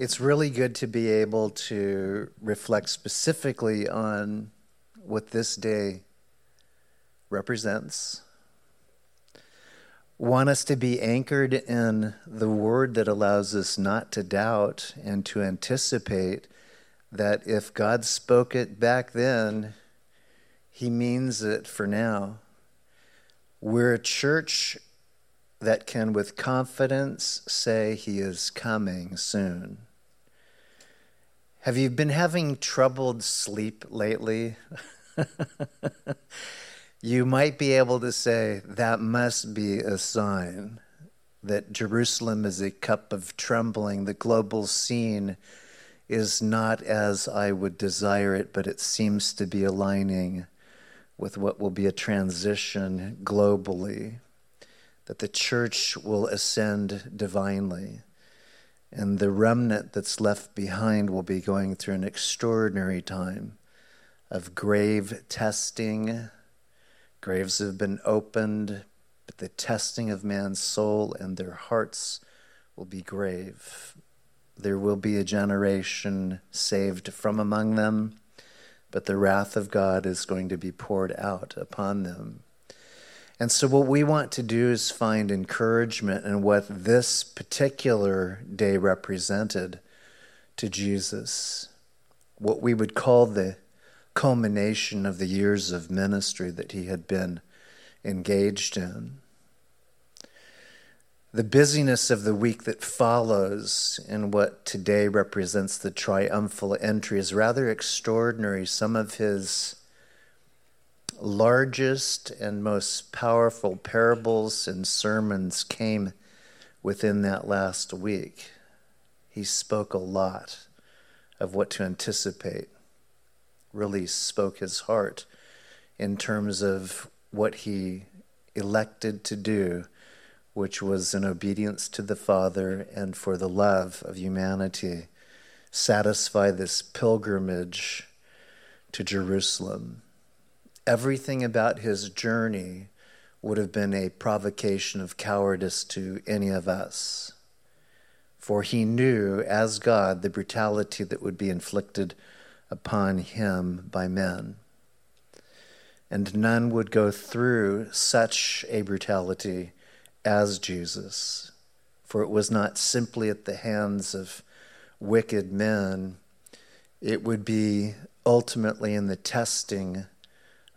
It's really good to be able to reflect specifically on what this day represents. Want us to be anchored in the word that allows us not to doubt and to anticipate that if God spoke it back then, he means it for now. We're a church that can, with confidence, say he is coming soon. Have you been having troubled sleep lately? you might be able to say that must be a sign that Jerusalem is a cup of trembling. The global scene is not as I would desire it, but it seems to be aligning with what will be a transition globally, that the church will ascend divinely and the remnant that's left behind will be going through an extraordinary time of grave testing. Graves have been opened, but the testing of man's soul and their hearts will be grave. There will be a generation saved from among them, but the wrath of God is going to be poured out upon them. And so, what we want to do is find encouragement in what this particular day represented to Jesus, what we would call the culmination of the years of ministry that he had been engaged in. The busyness of the week that follows in what today represents the triumphal entry is rather extraordinary. Some of his largest and most powerful parables and sermons came within that last week. He spoke a lot of what to anticipate, really spoke his heart in terms of what he elected to do, which was in obedience to the Father and for the love of humanity, satisfy this pilgrimage to Jerusalem everything about his journey would have been a provocation of cowardice to any of us. For he knew, as God, the brutality that would be inflicted upon him by men. And none would go through such a brutality as Jesus. For it was not simply at the hands of wicked men, it would be ultimately in the testing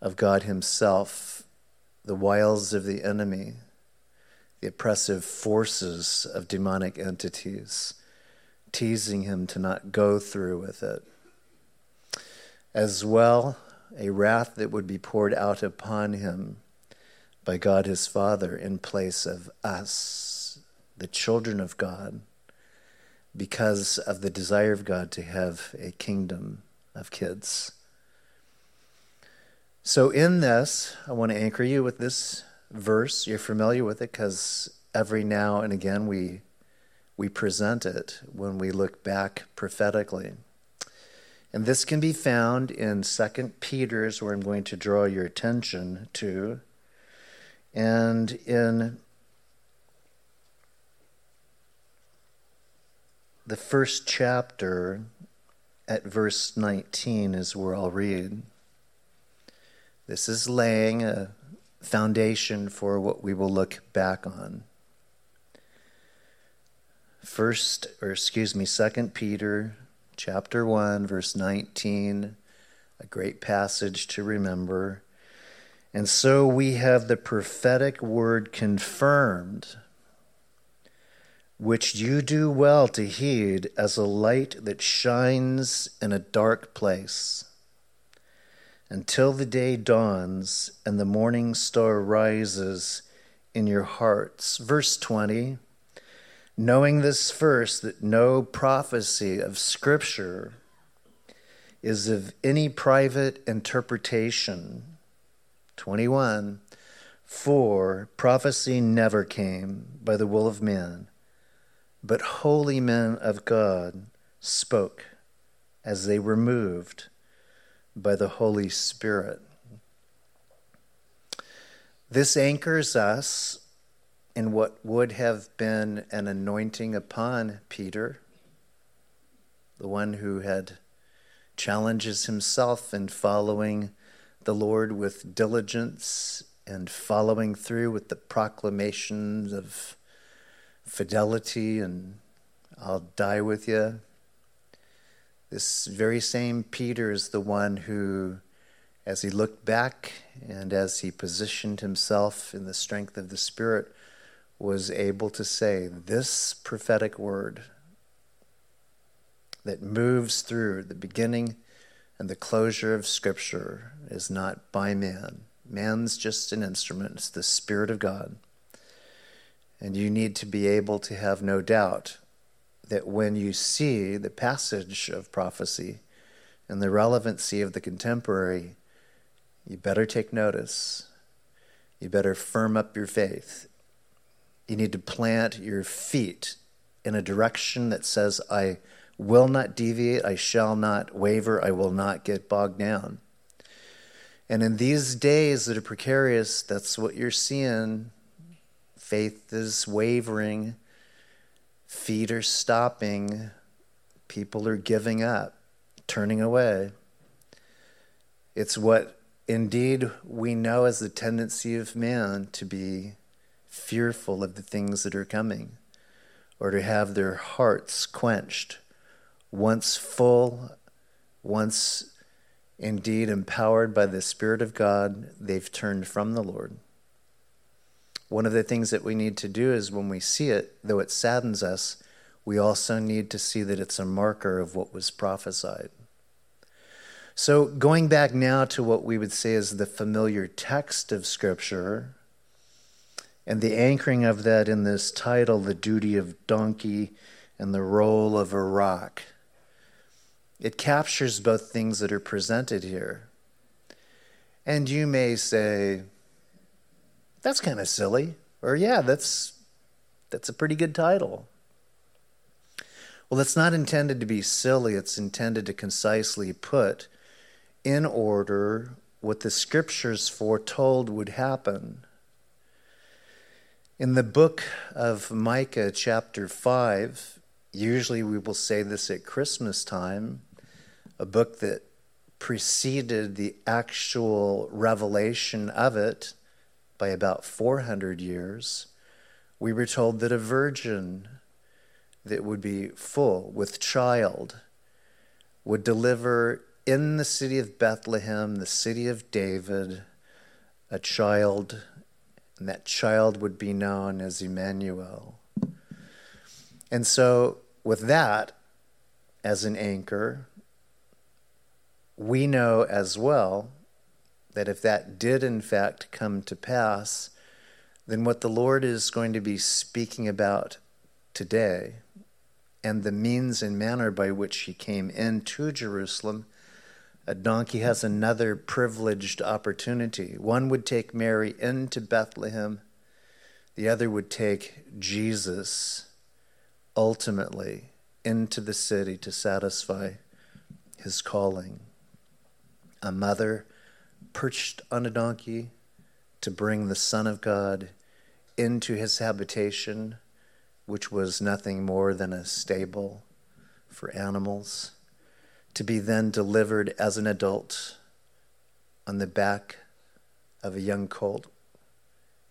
of God Himself, the wiles of the enemy, the oppressive forces of demonic entities, teasing him to not go through with it. As well, a wrath that would be poured out upon him by God his Father in place of us, the children of God, because of the desire of God to have a kingdom of kids. So, in this, I want to anchor you with this verse. You're familiar with it because every now and again we, we present it when we look back prophetically. And this can be found in Second Peter's, where I'm going to draw your attention to, and in the first chapter at verse 19 is where I'll read. This is laying a foundation for what we will look back on. First, or excuse me, Second Peter chapter 1, verse 19, a great passage to remember. And so we have the prophetic word confirmed, which you do well to heed as a light that shines in a dark place until the day dawns and the morning star rises in your hearts. Verse 20 Knowing this first, that no prophecy of Scripture is of any private interpretation. 21 For prophecy never came by the will of man, but holy men of God spoke as they were moved by the Holy Spirit. This anchors us in what would have been an anointing upon Peter, the one who had challenges himself in following the Lord with diligence and following through with the proclamations of fidelity and I'll die with you. This very same Peter is the one who, as he looked back and as he positioned himself in the strength of the Spirit, was able to say, This prophetic word that moves through the beginning and the closure of Scripture is not by man. Man's just an instrument, it's the Spirit of God. And you need to be able to have no doubt that when you see the passage of prophecy and the relevancy of the contemporary, you better take notice. You better firm up your faith. You need to plant your feet in a direction that says, I will not deviate, I shall not waver, I will not get bogged down. And in these days that are precarious, that's what you're seeing. Faith is wavering, feet are stopping, people are giving up, turning away. It's what indeed we know as the tendency of man to be fearful of the things that are coming or to have their hearts quenched once full, once indeed empowered by the Spirit of God, they've turned from the Lord. One of the things that we need to do is when we see it, though it saddens us, we also need to see that it's a marker of what was prophesied. So, going back now to what we would say is the familiar text of Scripture, and the anchoring of that in this title, The Duty of Donkey and the Role of a Rock. It captures both things that are presented here. And you may say, that's kind of silly, or yeah, that's, that's a pretty good title. Well, it's not intended to be silly, it's intended to concisely put in order what the scriptures foretold would happen. In the book of Micah, chapter 5, usually we will say this at Christmas time, a book that preceded the actual revelation of it by about 400 years, we were told that a virgin that would be full with child would deliver in the city of Bethlehem, the city of David, a child, and that child would be known as Emmanuel. And so, with that as an anchor, we know as well that if that did in fact come to pass, then what the Lord is going to be speaking about today and the means and manner by which he came into Jerusalem, a donkey has another privileged opportunity. One would take Mary into Bethlehem, the other would take Jesus ultimately into the city to satisfy his calling a mother perched on a donkey to bring the Son of God into his habitation, which was nothing more than a stable for animals, to be then delivered as an adult on the back of a young colt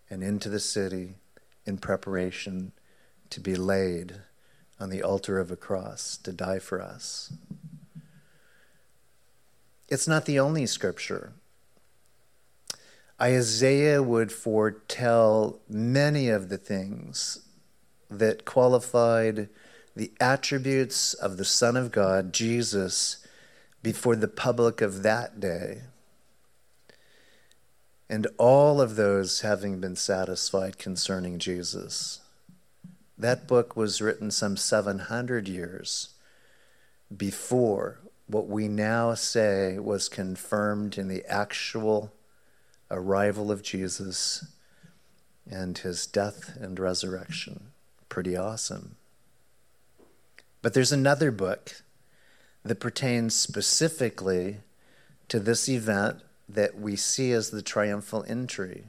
and into the city in preparation to be laid on the altar of a cross to die for us. It's not the only scripture. Isaiah would foretell many of the things that qualified the attributes of the Son of God, Jesus, before the public of that day. And all of those having been satisfied concerning Jesus. That book was written some 700 years before what we now say was confirmed in the actual arrival of Jesus and his death and resurrection. Pretty awesome. But there's another book that pertains specifically to this event that we see as the triumphal entry,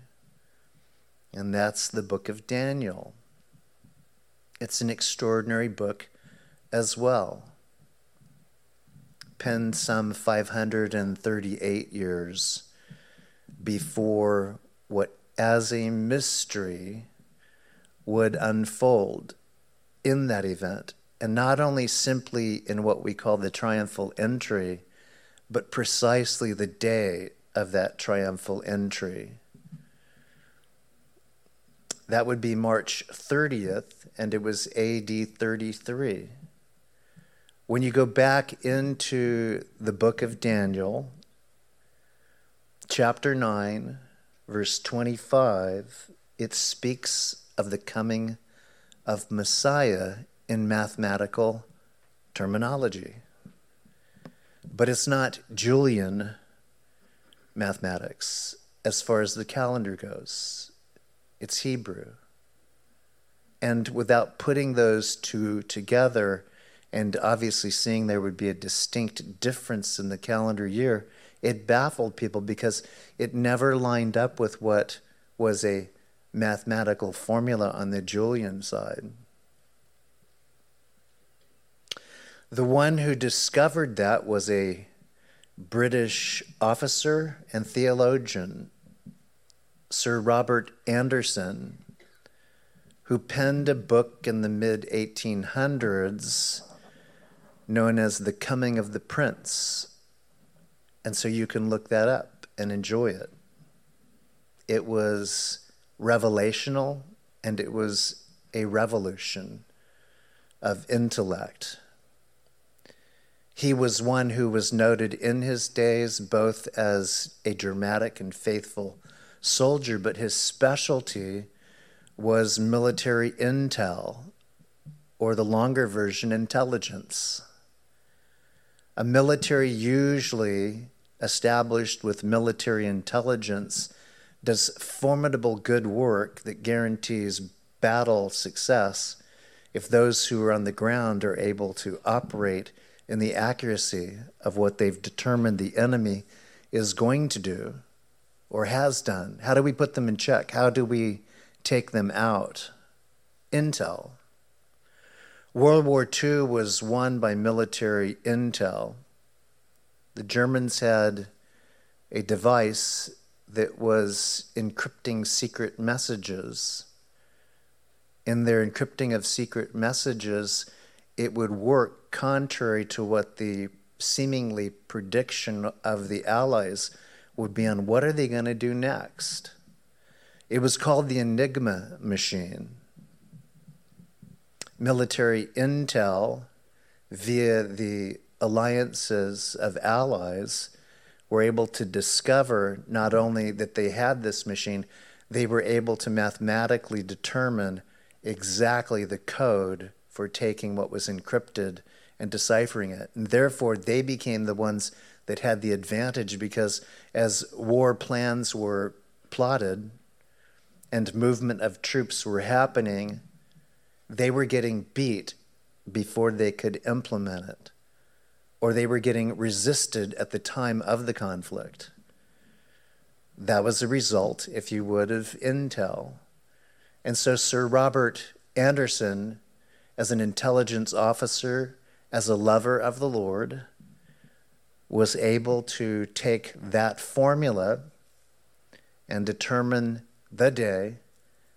and that's the book of Daniel. It's an extraordinary book as well. penned some 538 years before what, as a mystery, would unfold in that event. And not only simply in what we call the triumphal entry, but precisely the day of that triumphal entry. That would be March 30th, and it was AD 33. When you go back into the book of Daniel, chapter 9, verse 25, it speaks of the coming of Messiah in mathematical terminology. But it's not Julian mathematics as far as the calendar goes, it's Hebrew. And without putting those two together, and obviously seeing there would be a distinct difference in the calendar year, it baffled people because it never lined up with what was a mathematical formula on the Julian side. The one who discovered that was a British officer and theologian, Sir Robert Anderson, who penned a book in the mid 1800s known as The Coming of the Prince. And so you can look that up and enjoy it. It was revelational and it was a revolution of intellect. He was one who was noted in his days both as a dramatic and faithful soldier, but his specialty was military intel, or the longer version, intelligence. A military usually established with military intelligence does formidable good work that guarantees battle success if those who are on the ground are able to operate in the accuracy of what they've determined the enemy is going to do or has done? How do we put them in check? How do we take them out? Intel. World War II was won by military intel. The Germans had a device that was encrypting secret messages. In their encrypting of secret messages, it would work contrary to what the seemingly prediction of the Allies would be on what are they going to do next. It was called the Enigma machine. Military intel via the alliances of allies were able to discover not only that they had this machine, they were able to mathematically determine exactly the code for taking what was encrypted and deciphering it. And therefore, they became the ones that had the advantage because as war plans were plotted and movement of troops were happening, they were getting beat before they could implement it, or they were getting resisted at the time of the conflict. That was a result, if you would, of intel. And so Sir Robert Anderson as an intelligence officer, as a lover of the Lord, was able to take that formula and determine the day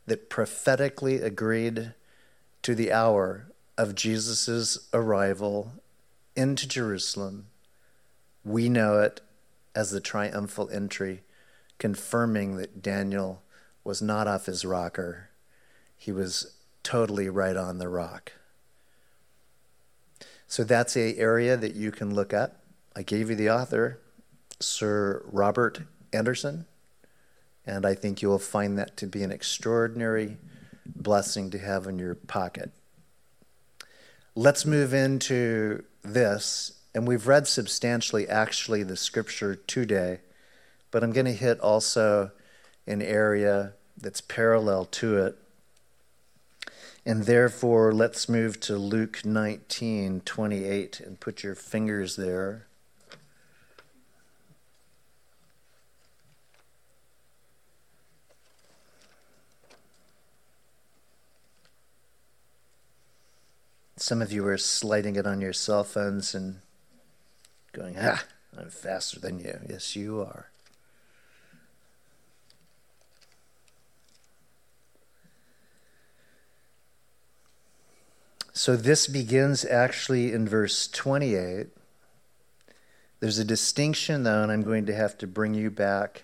that prophetically agreed to the hour of Jesus' arrival into Jerusalem. We know it as the triumphal entry, confirming that Daniel was not off his rocker. He was totally right on the rock. So that's a area that you can look at. I gave you the author, Sir Robert Anderson, and I think you will find that to be an extraordinary blessing to have in your pocket. Let's move into this, and we've read substantially actually the scripture today, but I'm going to hit also an area that's parallel to it and therefore, let's move to Luke 19 28 and put your fingers there. Some of you are sliding it on your cell phones and going, Ha, I'm faster than you. Yes, you are. So this begins actually in verse 28. There's a distinction, though, and I'm going to have to bring you back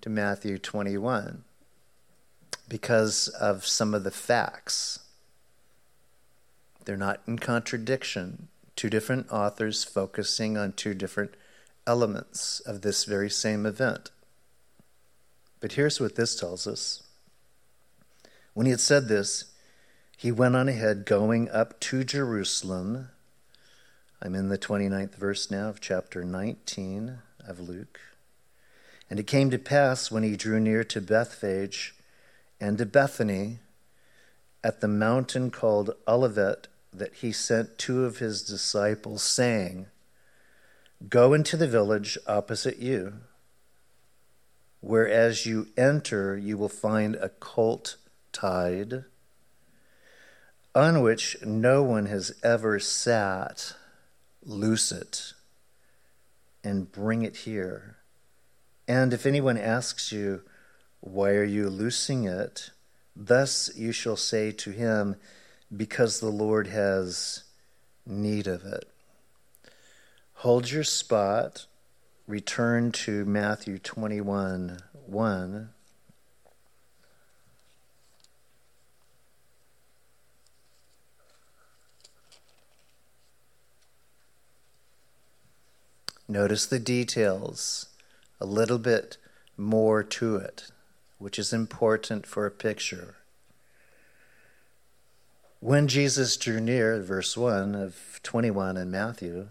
to Matthew 21 because of some of the facts. They're not in contradiction. Two different authors focusing on two different elements of this very same event. But here's what this tells us. When he had said this, he went on ahead, going up to Jerusalem. I'm in the 29th verse now of chapter 19 of Luke. And it came to pass when he drew near to Bethphage and to Bethany at the mountain called Olivet that he sent two of his disciples, saying, Go into the village opposite you, where as you enter you will find a colt tied on which no one has ever sat, loose it and bring it here. And if anyone asks you, Why are you loosing it? Thus you shall say to him, Because the Lord has need of it. Hold your spot. Return to Matthew 21 1. Notice the details, a little bit more to it, which is important for a picture. When Jesus drew near, verse 1 of 21 in Matthew,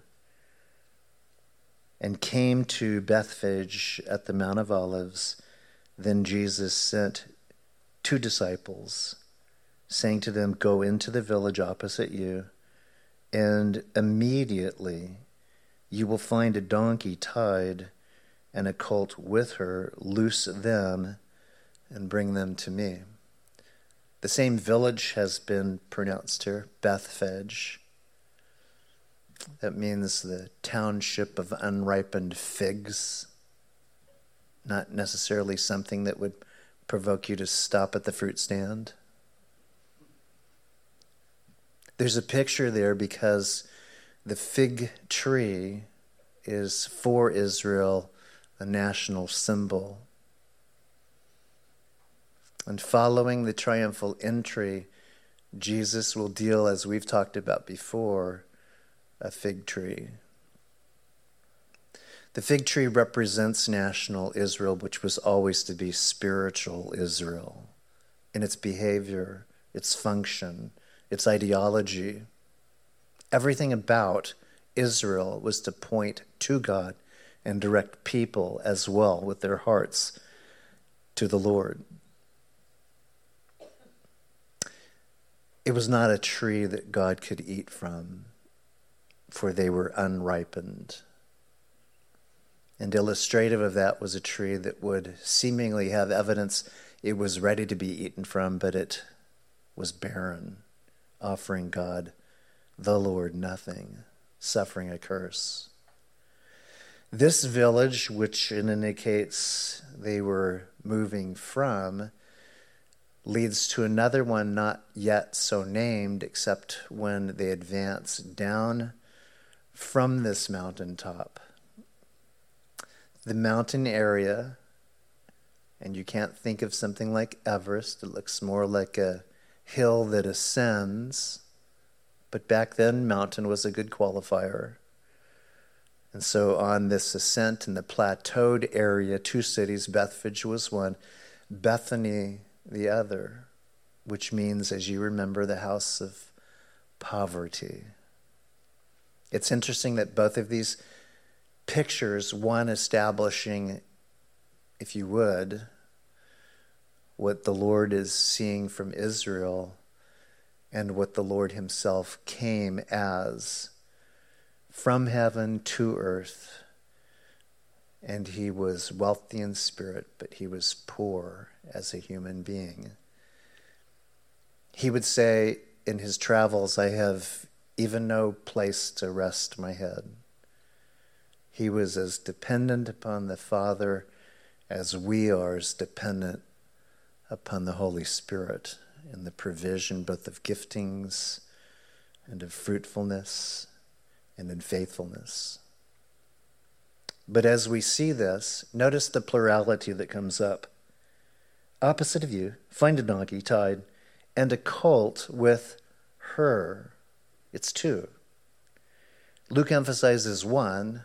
and came to Bethphage at the Mount of Olives, then Jesus sent two disciples, saying to them, Go into the village opposite you, and immediately you will find a donkey tied and a colt with her. Loose them and bring them to me. The same village has been pronounced here, Bethphage. That means the township of unripened figs. Not necessarily something that would provoke you to stop at the fruit stand. There's a picture there because the fig tree is for Israel a national symbol. And following the triumphal entry, Jesus will deal, as we've talked about before, a fig tree. The fig tree represents national Israel, which was always to be spiritual Israel in its behavior, its function, its ideology. Everything about Israel was to point to God and direct people as well with their hearts to the Lord. It was not a tree that God could eat from, for they were unripened. And illustrative of that was a tree that would seemingly have evidence it was ready to be eaten from, but it was barren, offering God, the Lord, nothing suffering a curse. This village, which indicates they were moving from, leads to another one not yet so named, except when they advance down from this mountaintop. The mountain area, and you can't think of something like Everest, it looks more like a hill that ascends but back then, mountain was a good qualifier. And so, on this ascent in the plateaued area, two cities, Bethphage was one, Bethany the other, which means, as you remember, the house of poverty. It's interesting that both of these pictures, one establishing, if you would, what the Lord is seeing from Israel and what the Lord Himself came as from heaven to earth. And He was wealthy in spirit, but He was poor as a human being. He would say in His travels, I have even no place to rest my head. He was as dependent upon the Father as we are as dependent upon the Holy Spirit in the provision both of giftings and of fruitfulness and in faithfulness. But as we see this, notice the plurality that comes up. Opposite of you, find a donkey tied and a colt with her. It's two. Luke emphasizes one,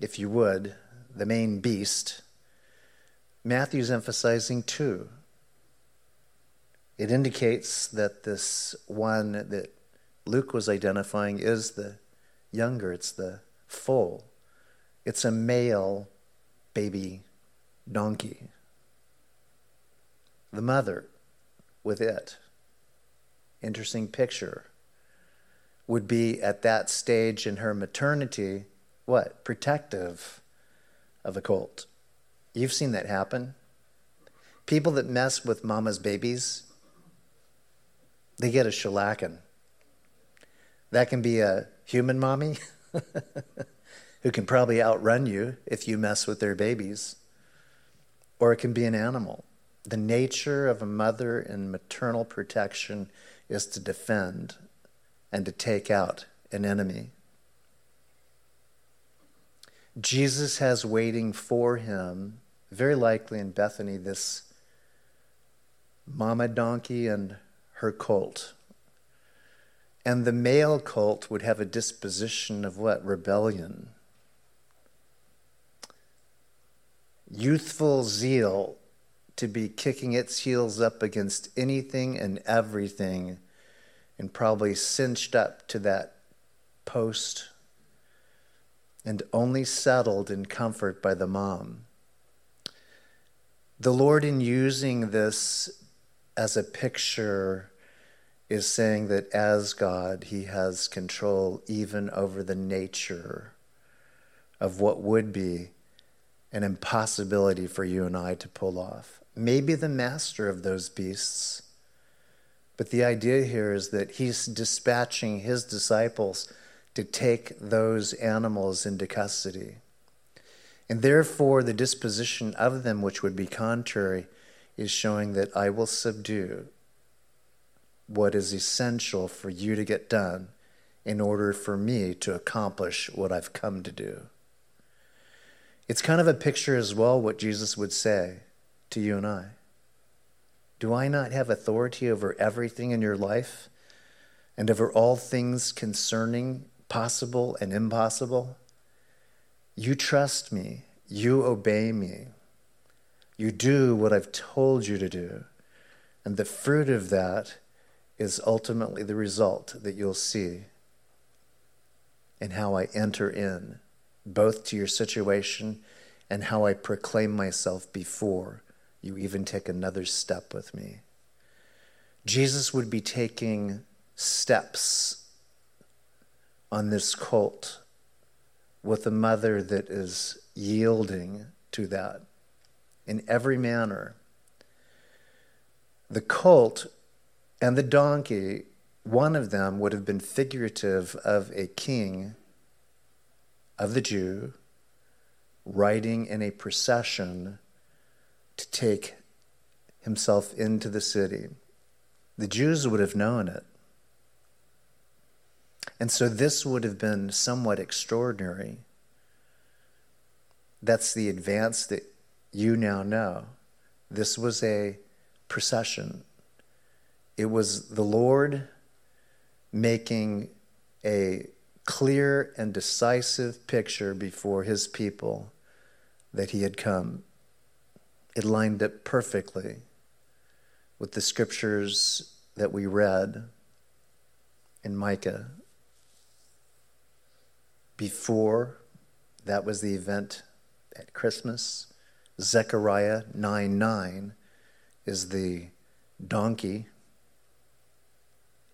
if you would, the main beast. Matthew's emphasizing two. It indicates that this one that Luke was identifying is the younger, it's the foal. It's a male baby donkey. The mother with it. Interesting picture. Would be at that stage in her maternity, what? Protective of a colt. You've seen that happen. People that mess with mama's babies, they get a shellacking. That can be a human mommy who can probably outrun you if you mess with their babies, or it can be an animal. The nature of a mother in maternal protection is to defend and to take out an enemy. Jesus has waiting for him, very likely in Bethany, this mama donkey and her colt. And the male colt would have a disposition of what? Rebellion. Youthful zeal to be kicking its heels up against anything and everything and probably cinched up to that post and only settled in comfort by the mom. The Lord, in using this as a picture, is saying that as God, He has control even over the nature of what would be an impossibility for you and I to pull off. Maybe the master of those beasts. But the idea here is that He's dispatching His disciples to take those animals into custody. And therefore, the disposition of them, which would be contrary, is showing that I will subdue what is essential for you to get done in order for me to accomplish what I've come to do. It's kind of a picture as well what Jesus would say to you and I. Do I not have authority over everything in your life and over all things concerning possible and impossible. You trust me, you obey me, you do what I've told you to do. And the fruit of that is ultimately the result that you'll see and how I enter in, both to your situation and how I proclaim myself before you even take another step with me. Jesus would be taking steps on this cult with a mother that is yielding to that in every manner. The colt and the donkey, one of them would have been figurative of a king of the Jew riding in a procession to take himself into the city. The Jews would have known it. And so this would have been somewhat extraordinary. That's the advance that you now know. This was a procession. It was the Lord making a clear and decisive picture before his people that he had come. It lined up perfectly with the scriptures that we read in Micah before that was the event at Christmas. Zechariah 9 9 is the donkey.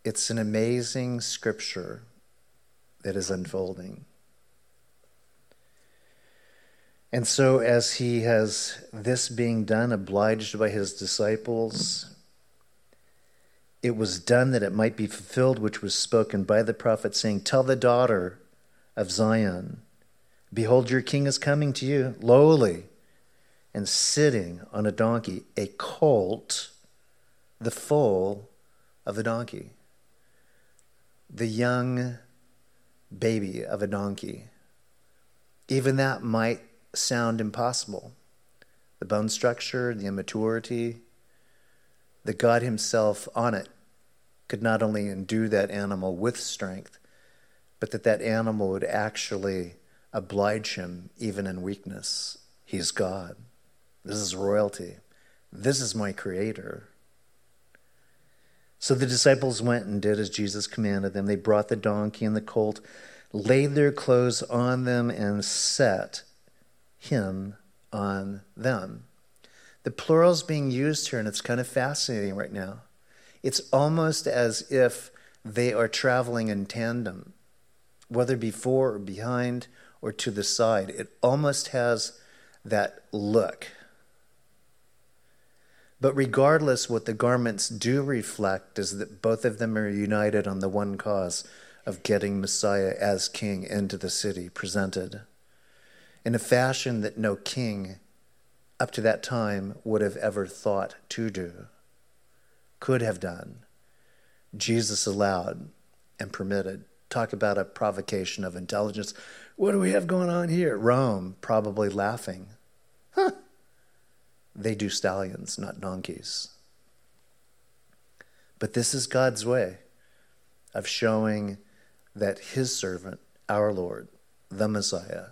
It's an amazing scripture that is unfolding. And so, as he has this being done, obliged by his disciples, it was done that it might be fulfilled, which was spoken by the prophet, saying, Tell the daughter of Zion. Behold, your king is coming to you, lowly and sitting on a donkey, a colt, the foal of a donkey, the young baby of a donkey. Even that might sound impossible. The bone structure, the immaturity, the God Himself on it could not only endue that animal with strength, but that that animal would actually oblige him even in weakness. He's God. This is royalty. This is my creator. So the disciples went and did as Jesus commanded them. They brought the donkey and the colt, laid their clothes on them, and set him on them. The plural is being used here, and it's kind of fascinating right now. It's almost as if they are traveling in tandem, whether before or behind or to the side. It almost has that look. But regardless, what the garments do reflect is that both of them are united on the one cause of getting Messiah as king into the city, presented in a fashion that no king up to that time would have ever thought to do, could have done. Jesus allowed and permitted. Talk about a provocation of intelligence. What do we have going on here? Rome probably laughing. Huh. They do stallions, not donkeys. But this is God's way of showing that his servant, our Lord, the Messiah,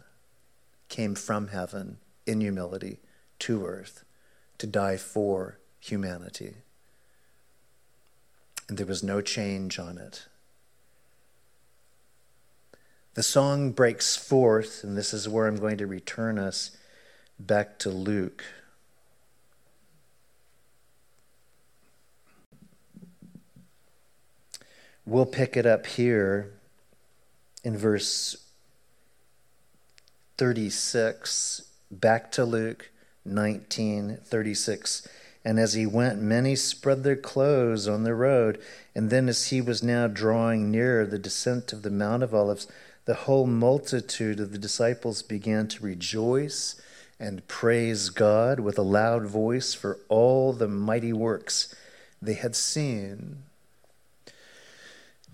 came from heaven in humility to earth to die for humanity. And there was no change on it. The song breaks forth, and this is where I'm going to return us back to Luke. We'll pick it up here in verse 36, back to Luke 19 36. And as he went, many spread their clothes on the road. And then, as he was now drawing nearer the descent of the Mount of Olives, the whole multitude of the disciples began to rejoice and praise God with a loud voice for all the mighty works they had seen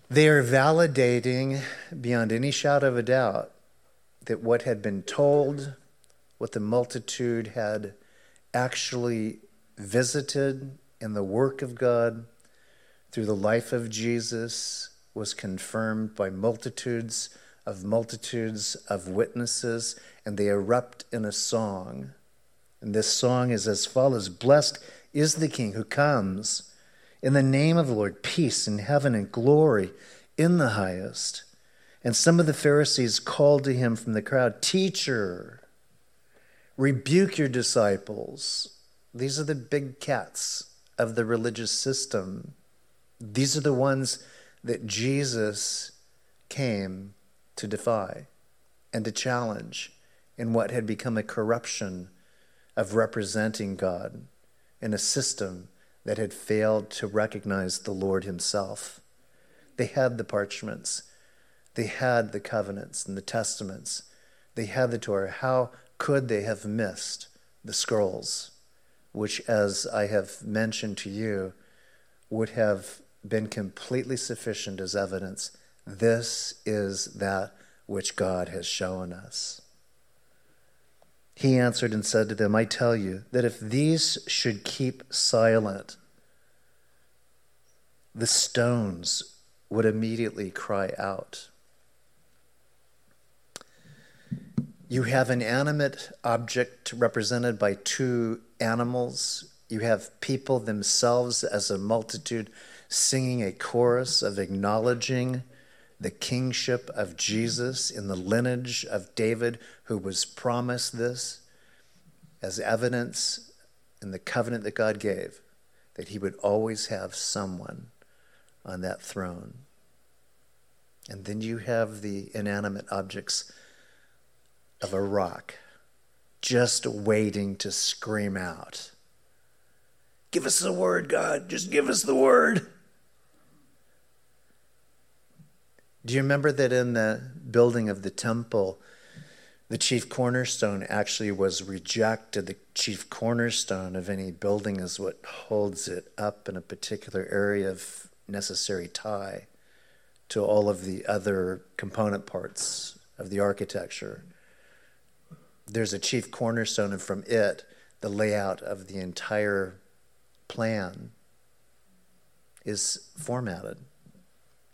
they are validating beyond any shadow of a doubt that what had been told, what the multitude had actually visited in the work of God through the life of Jesus was confirmed by multitudes of multitudes of witnesses, and they erupt in a song. And this song is as follows Blessed is the King who comes in the name of the Lord, peace in heaven and glory in the highest. And some of the Pharisees called to him from the crowd, Teacher, rebuke your disciples. These are the big cats of the religious system. These are the ones that Jesus came to defy and to challenge in what had become a corruption of representing God in a system that had failed to recognize the Lord Himself. They had the parchments, they had the covenants and the testaments, they had the Torah. How could they have missed the scrolls, which, as I have mentioned to you, would have been completely sufficient as evidence? This is that which God has shown us. He answered and said to them, I tell you that if these should keep silent, the stones would immediately cry out. You have an animate object represented by two animals. You have people themselves as a multitude singing a chorus of acknowledging the kingship of Jesus in the lineage of David, who was promised this as evidence in the covenant that God gave, that he would always have someone on that throne. And then you have the inanimate objects of a rock just waiting to scream out. Give us the word, God. Just give us the word. Do you remember that in the building of the temple, the chief cornerstone actually was rejected. The chief cornerstone of any building is what holds it up in a particular area of necessary tie to all of the other component parts of the architecture. There's a chief cornerstone, and from it, the layout of the entire plan is formatted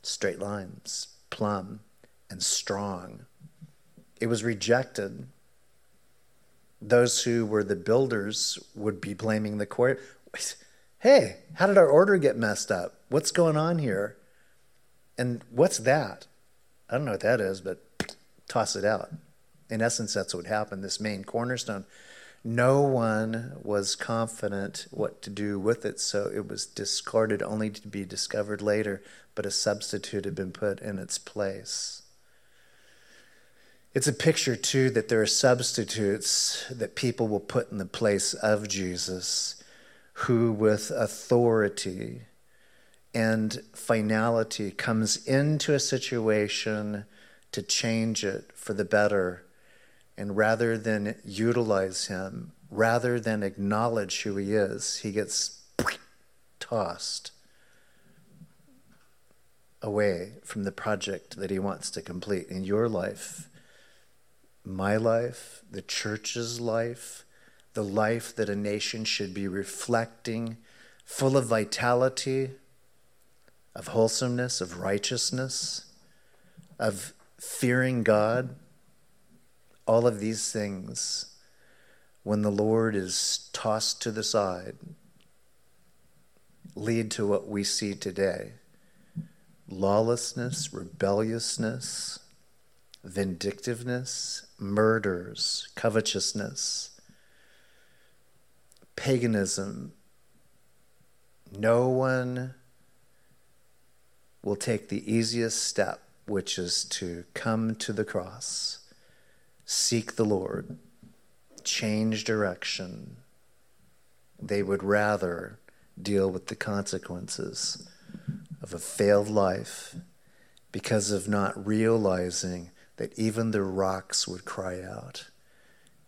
straight lines, plumb, and strong. It was rejected. Those who were the builders would be blaming the court. Hey, how did our order get messed up? What's going on here? And what's that? I don't know what that is, but toss it out. In essence, that's what happened. This main cornerstone, no one was confident what to do with it, so it was discarded only to be discovered later, but a substitute had been put in its place. It's a picture, too, that there are substitutes that people will put in the place of Jesus who, with authority and finality, comes into a situation to change it for the better. And rather than utilize him, rather than acknowledge who he is, he gets tossed away from the project that he wants to complete in your life, my life, the church's life, the life that a nation should be reflecting, full of vitality, of wholesomeness, of righteousness, of fearing God. All of these things, when the Lord is tossed to the side, lead to what we see today. Lawlessness, rebelliousness, vindictiveness, murders, covetousness paganism, no one will take the easiest step, which is to come to the cross, seek the Lord, change direction. They would rather deal with the consequences of a failed life because of not realizing that even the rocks would cry out.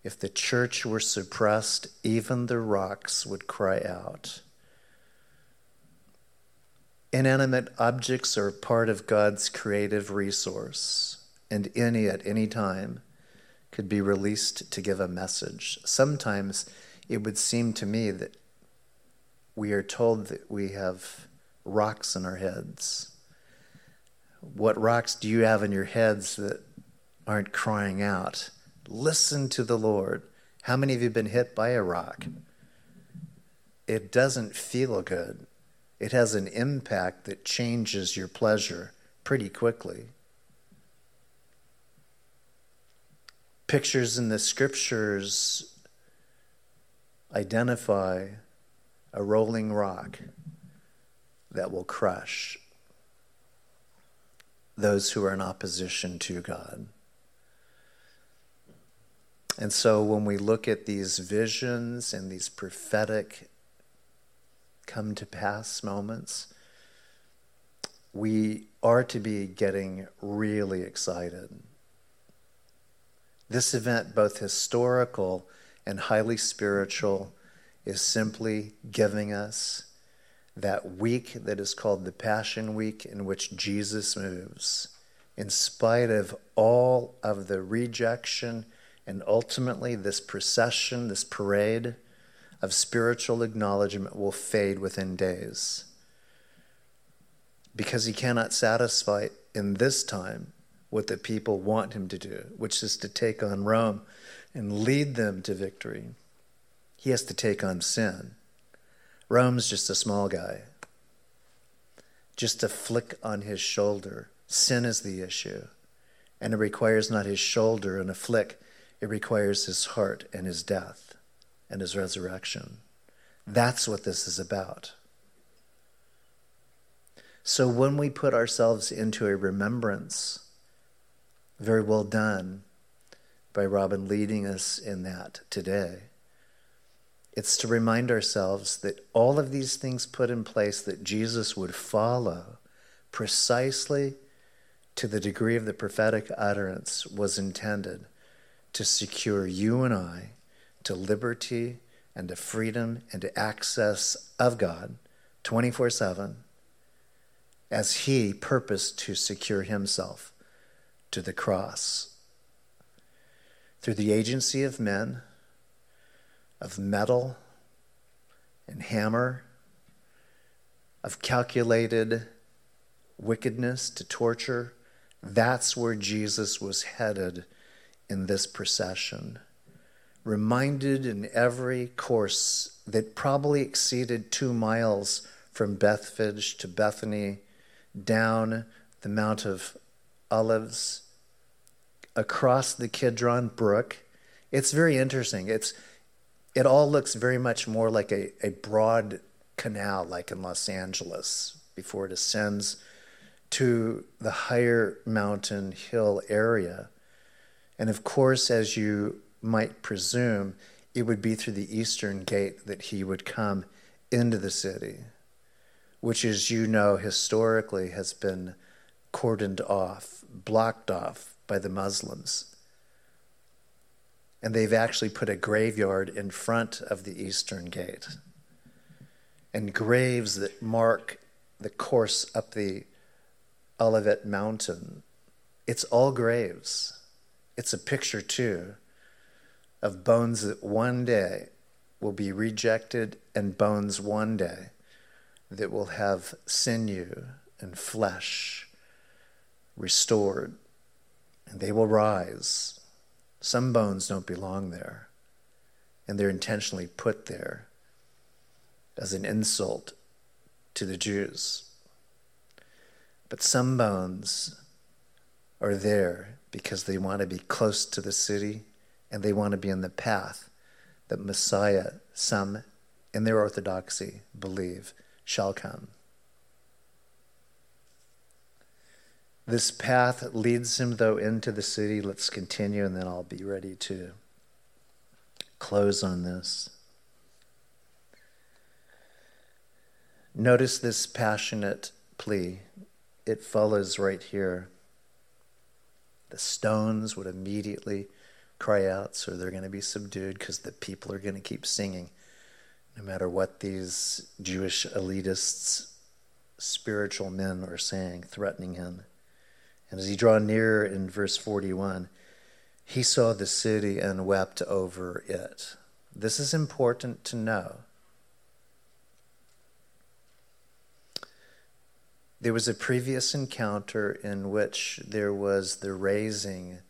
If the church were suppressed, even the rocks would cry out. Inanimate objects are part of God's creative resource, and any at any time could be released to give a message. Sometimes it would seem to me that we are told that we have rocks in our heads. What rocks do you have in your heads that aren't crying out? Listen to the Lord. How many of you have been hit by a rock? It doesn't feel good. It has an impact that changes your pleasure pretty quickly. Pictures in the scriptures identify a rolling rock that will crush those who are in opposition to God. And so when we look at these visions and these prophetic come to pass moments, we are to be getting really excited. This event, both historical and highly spiritual, is simply giving us that week that is called the Passion Week, in which Jesus moves, in spite of all of the rejection and ultimately, this procession, this parade of spiritual acknowledgement will fade within days. Because he cannot satisfy in this time what the people want him to do, which is to take on Rome and lead them to victory. He has to take on sin. Rome's just a small guy, just a flick on his shoulder. Sin is the issue, and it requires not his shoulder and a flick, it requires his heart and his death and his resurrection. That's what this is about. So when we put ourselves into a remembrance, very well done by Robin leading us in that today. It's to remind ourselves that all of these things put in place that Jesus would follow precisely to the degree of the prophetic utterance, was intended to secure you and I to liberty and to freedom and to access of God 24 7 as He purposed to secure Himself to the cross. Through the agency of men, of metal and hammer, of calculated wickedness to torture, that's where Jesus was headed in this procession. Reminded in every course that probably exceeded two miles from Bethphage to Bethany, down the Mount of Olives, across the Kidron Brook. It's very interesting. It's, it all looks very much more like a, a broad canal, like in Los Angeles, before it ascends to the higher mountain hill area. And of course, as you might presume, it would be through the eastern gate that he would come into the city, which, as you know, historically has been cordoned off, blocked off by the Muslims. And they've actually put a graveyard in front of the eastern gate. And graves that mark the course up the Olivet Mountain. It's all graves. It's a picture, too, of bones that one day will be rejected and bones one day that will have sinew and flesh restored. And they will rise. Some bones don't belong there, and they're intentionally put there as an insult to the Jews. But some bones are there because they want to be close to the city and they want to be in the path that Messiah, some in their orthodoxy, believe shall come. This path leads him, though, into the city. Let's continue, and then I'll be ready to close on this. Notice this passionate plea it follows right here. The stones would immediately cry out, so they're going to be subdued because the people are going to keep singing, no matter what these Jewish elitists, spiritual men are saying, threatening him. And as he drew near in verse 41, he saw the city and wept over it. This is important to know. There was a previous encounter in which there was the raising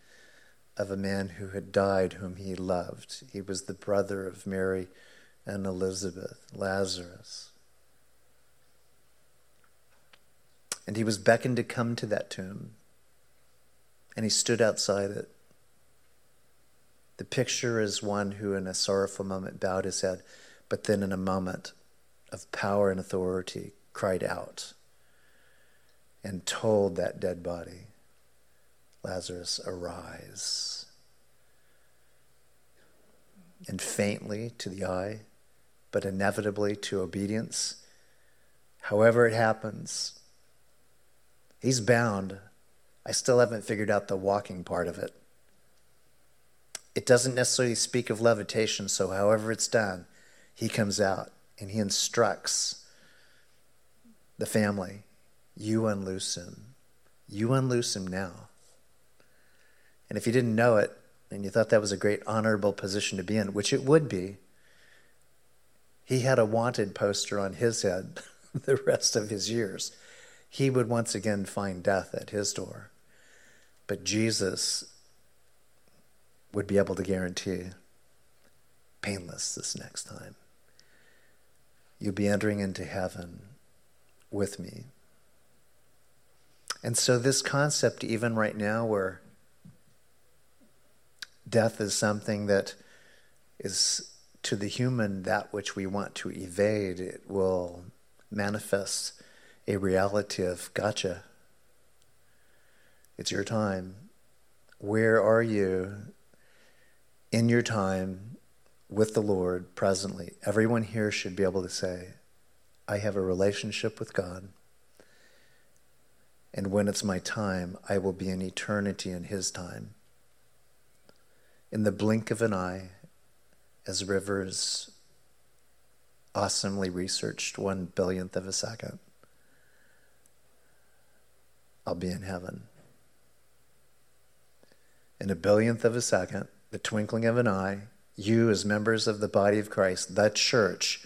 of a man who had died whom he loved. He was the brother of Mary and Elizabeth, Lazarus. And he was beckoned to come to that tomb. And he stood outside it. The picture is one who, in a sorrowful moment, bowed his head, but then, in a moment of power and authority, cried out and told that dead body, Lazarus, arise. And faintly to the eye, but inevitably to obedience, however it happens, he's bound. I still haven't figured out the walking part of it. It doesn't necessarily speak of levitation, so however it's done, he comes out and he instructs the family you unloose him. You unloose him now. And if you didn't know it, and you thought that was a great honorable position to be in, which it would be, he had a wanted poster on his head the rest of his years. He would once again find death at his door. But Jesus would be able to guarantee painless this next time. You'll be entering into heaven with me. And so, this concept, even right now, where death is something that is to the human that which we want to evade, it will manifest a reality of gotcha. It's your time. Where are you in your time with the Lord presently? Everyone here should be able to say, I have a relationship with God And when it's my time, I will be in eternity in His time. In the blink of an eye, as Rivers awesomely researched one billionth of a second, I'll be in heaven. In a billionth of a second, the twinkling of an eye, you, as members of the body of Christ, the church,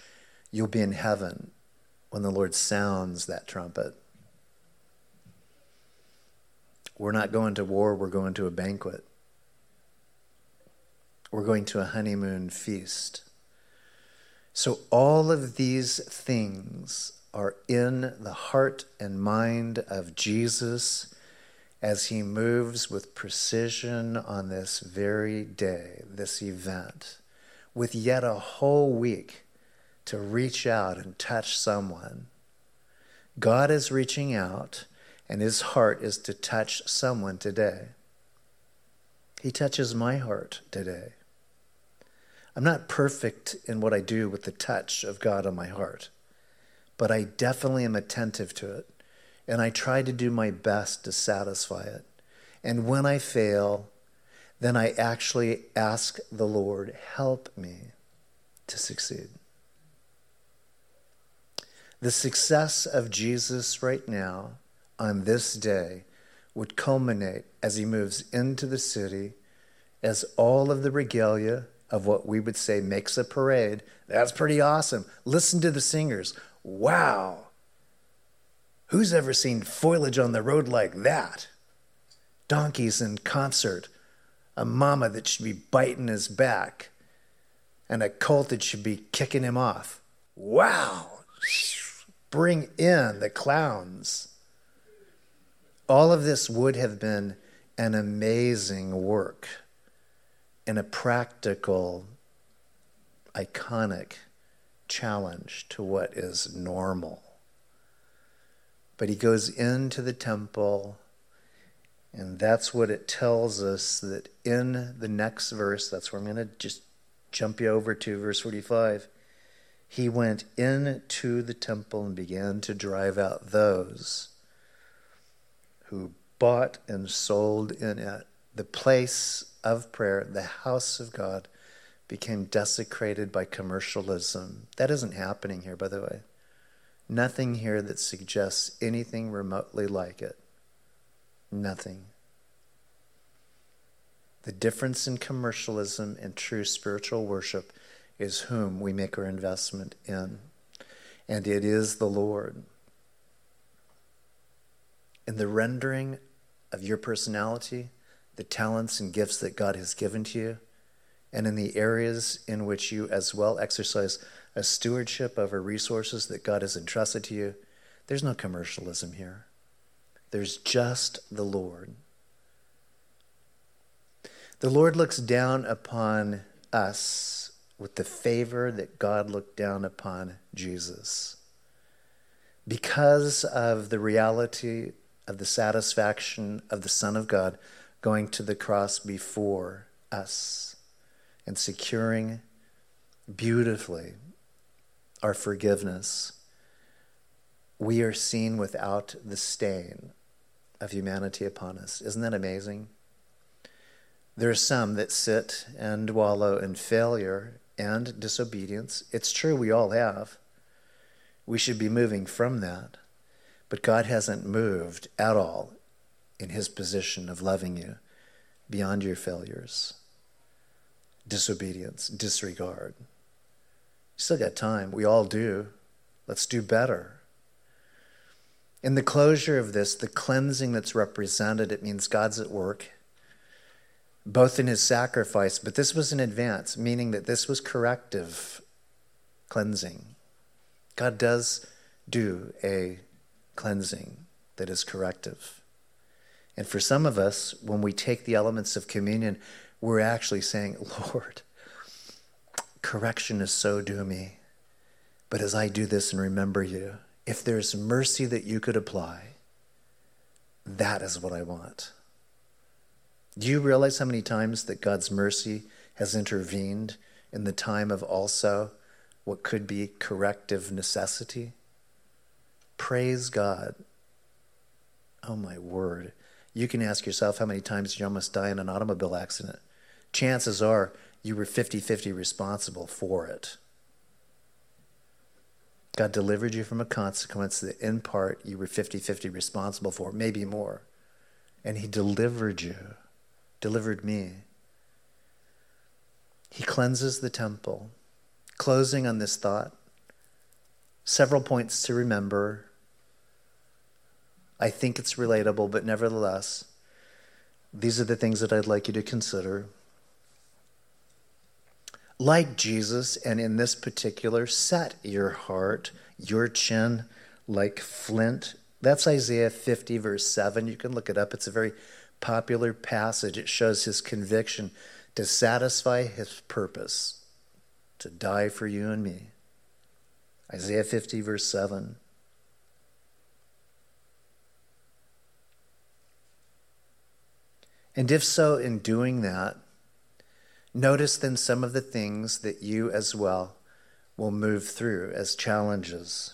you'll be in heaven when the Lord sounds that trumpet. We're not going to war, we're going to a banquet. We're going to a honeymoon feast. So, all of these things are in the heart and mind of Jesus as he moves with precision on this very day, this event, with yet a whole week to reach out and touch someone. God is reaching out, and his heart is to touch someone today. He touches my heart today. I'm not perfect in what I do with the touch of God on my heart, but I definitely am attentive to it and I try to do my best to satisfy it. And when I fail, then I actually ask the Lord, help me to succeed. The success of Jesus right now on this day would culminate as he moves into the city as all of the regalia of what we would say makes a parade. That's pretty awesome. Listen to the singers. Wow. Who's ever seen foliage on the road like that? Donkeys in concert, a mama that should be biting his back, and a colt that should be kicking him off. Wow! Bring in the clowns. All of this would have been an amazing work and a practical, iconic challenge to what is normal. But he goes into the temple, and that's what it tells us that in the next verse, that's where I'm going to just jump you over to verse 45. He went into the temple and began to drive out those who bought and sold in it. The place of prayer, the house of God, became desecrated by commercialism. That isn't happening here, by the way. Nothing here that suggests anything remotely like it. Nothing. The difference in commercialism and true spiritual worship is whom we make our investment in. And it is the Lord. In the rendering of your personality, the talents and gifts that God has given to you, and in the areas in which you as well exercise a stewardship over resources that God has entrusted to you, there's no commercialism here. There's just the Lord. The Lord looks down upon us with the favor that God looked down upon Jesus. Because of the reality of the satisfaction of the Son of God going to the cross before us and securing beautifully our forgiveness, we are seen without the stain of humanity upon us. Isn't that amazing? There are some that sit and wallow in failure and disobedience. It's true, we all have. We should be moving from that. But God hasn't moved at all in his position of loving you beyond your failures, disobedience, disregard still got time. We all do. Let's do better. In the closure of this, the cleansing that's represented, it means God's at work, both in his sacrifice, but this was in advance, meaning that this was corrective cleansing. God does do a cleansing that is corrective. And for some of us, when we take the elements of communion, we're actually saying, Lord, correction is so me. But as I do this and remember you, if there's mercy that you could apply, that is what I want. Do you realize how many times that God's mercy has intervened in the time of also what could be corrective necessity? Praise God. Oh, my word. You can ask yourself how many times you almost die in an automobile accident. Chances are you were 50 50 responsible for it. God delivered you from a consequence that, in part, you were 50 50 responsible for, maybe more. And He delivered you, delivered me. He cleanses the temple. Closing on this thought, several points to remember. I think it's relatable, but nevertheless, these are the things that I'd like you to consider. Like Jesus, and in this particular, set your heart, your chin like flint. That's Isaiah 50, verse 7. You can look it up. It's a very popular passage. It shows his conviction to satisfy his purpose, to die for you and me. Isaiah 50, verse 7. And if so, in doing that, notice then some of the things that you as well will move through as challenges.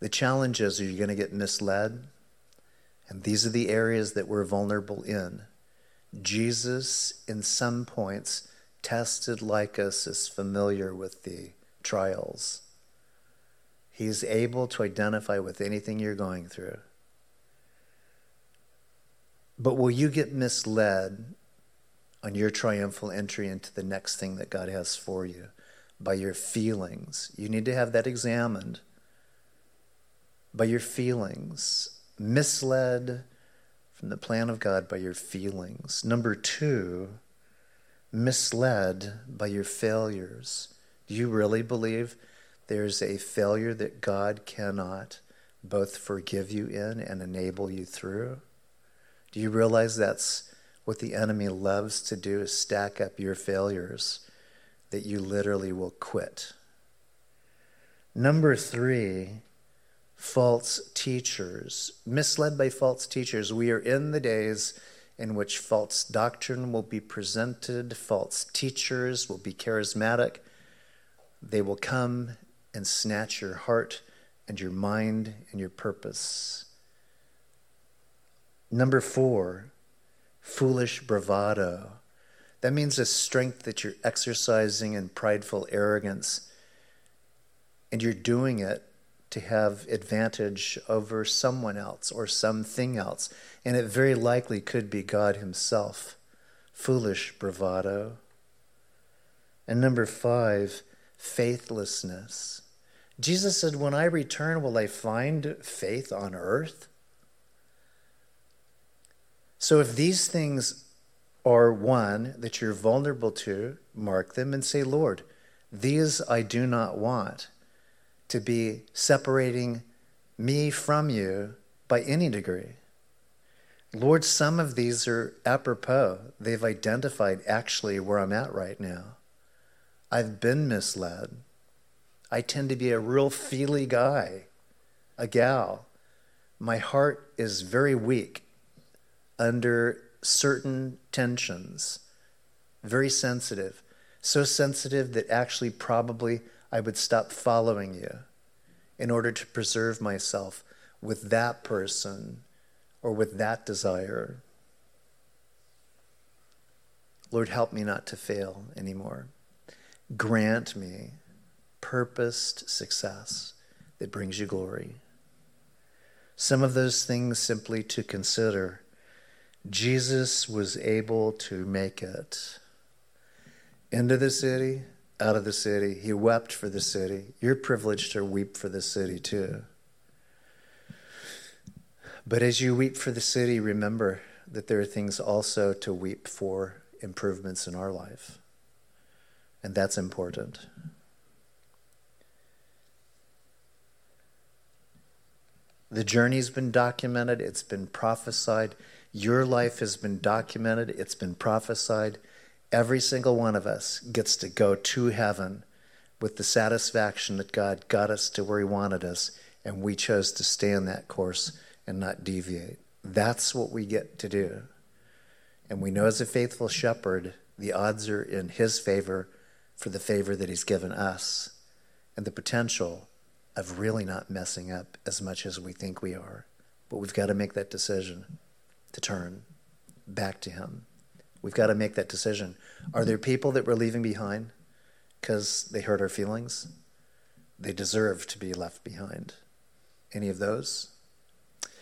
The challenges are you're going to get misled? And these are the areas that we're vulnerable in. Jesus, in some points, tested like us, is familiar with the trials. He's able to identify with anything you're going through. But will you get misled on your triumphal entry into the next thing that God has for you by your feelings? You need to have that examined by your feelings, misled from the plan of God by your feelings. Number two, misled by your failures. Do you really believe there's a failure that God cannot both forgive you in and enable you through? Do you realize that's what the enemy loves to do is stack up your failures that you literally will quit? Number three, false teachers. Misled by false teachers. We are in the days in which false doctrine will be presented, false teachers will be charismatic. They will come and snatch your heart and your mind and your purpose. Number four, foolish bravado. That means a strength that you're exercising in prideful arrogance, and you're doing it to have advantage over someone else or something else. And it very likely could be God Himself. Foolish bravado. And number five, faithlessness. Jesus said, When I return, will I find faith on earth? So if these things are one that you're vulnerable to, mark them and say, Lord, these I do not want to be separating me from you by any degree. Lord, some of these are apropos. They've identified actually where I'm at right now. I've been misled. I tend to be a real feely guy, a gal. My heart is very weak under certain tensions, very sensitive, so sensitive that actually probably I would stop following you in order to preserve myself with that person or with that desire. Lord, help me not to fail anymore. Grant me purposed success that brings you glory. Some of those things simply to consider Jesus was able to make it into the city, out of the city. He wept for the city. You're privileged to weep for the city too. But as you weep for the city, remember that there are things also to weep for improvements in our life. And that's important. The journey's been documented, it's been prophesied. Your life has been documented, it's been prophesied. Every single one of us gets to go to heaven with the satisfaction that God got us to where He wanted us, and we chose to stay on that course and not deviate. That's what we get to do. And we know as a faithful shepherd, the odds are in His favor for the favor that He's given us and the potential of really not messing up as much as we think we are. But we've got to make that decision to turn back to Him. We've got to make that decision. Are there people that we're leaving behind because they hurt our feelings? They deserve to be left behind. Any of those?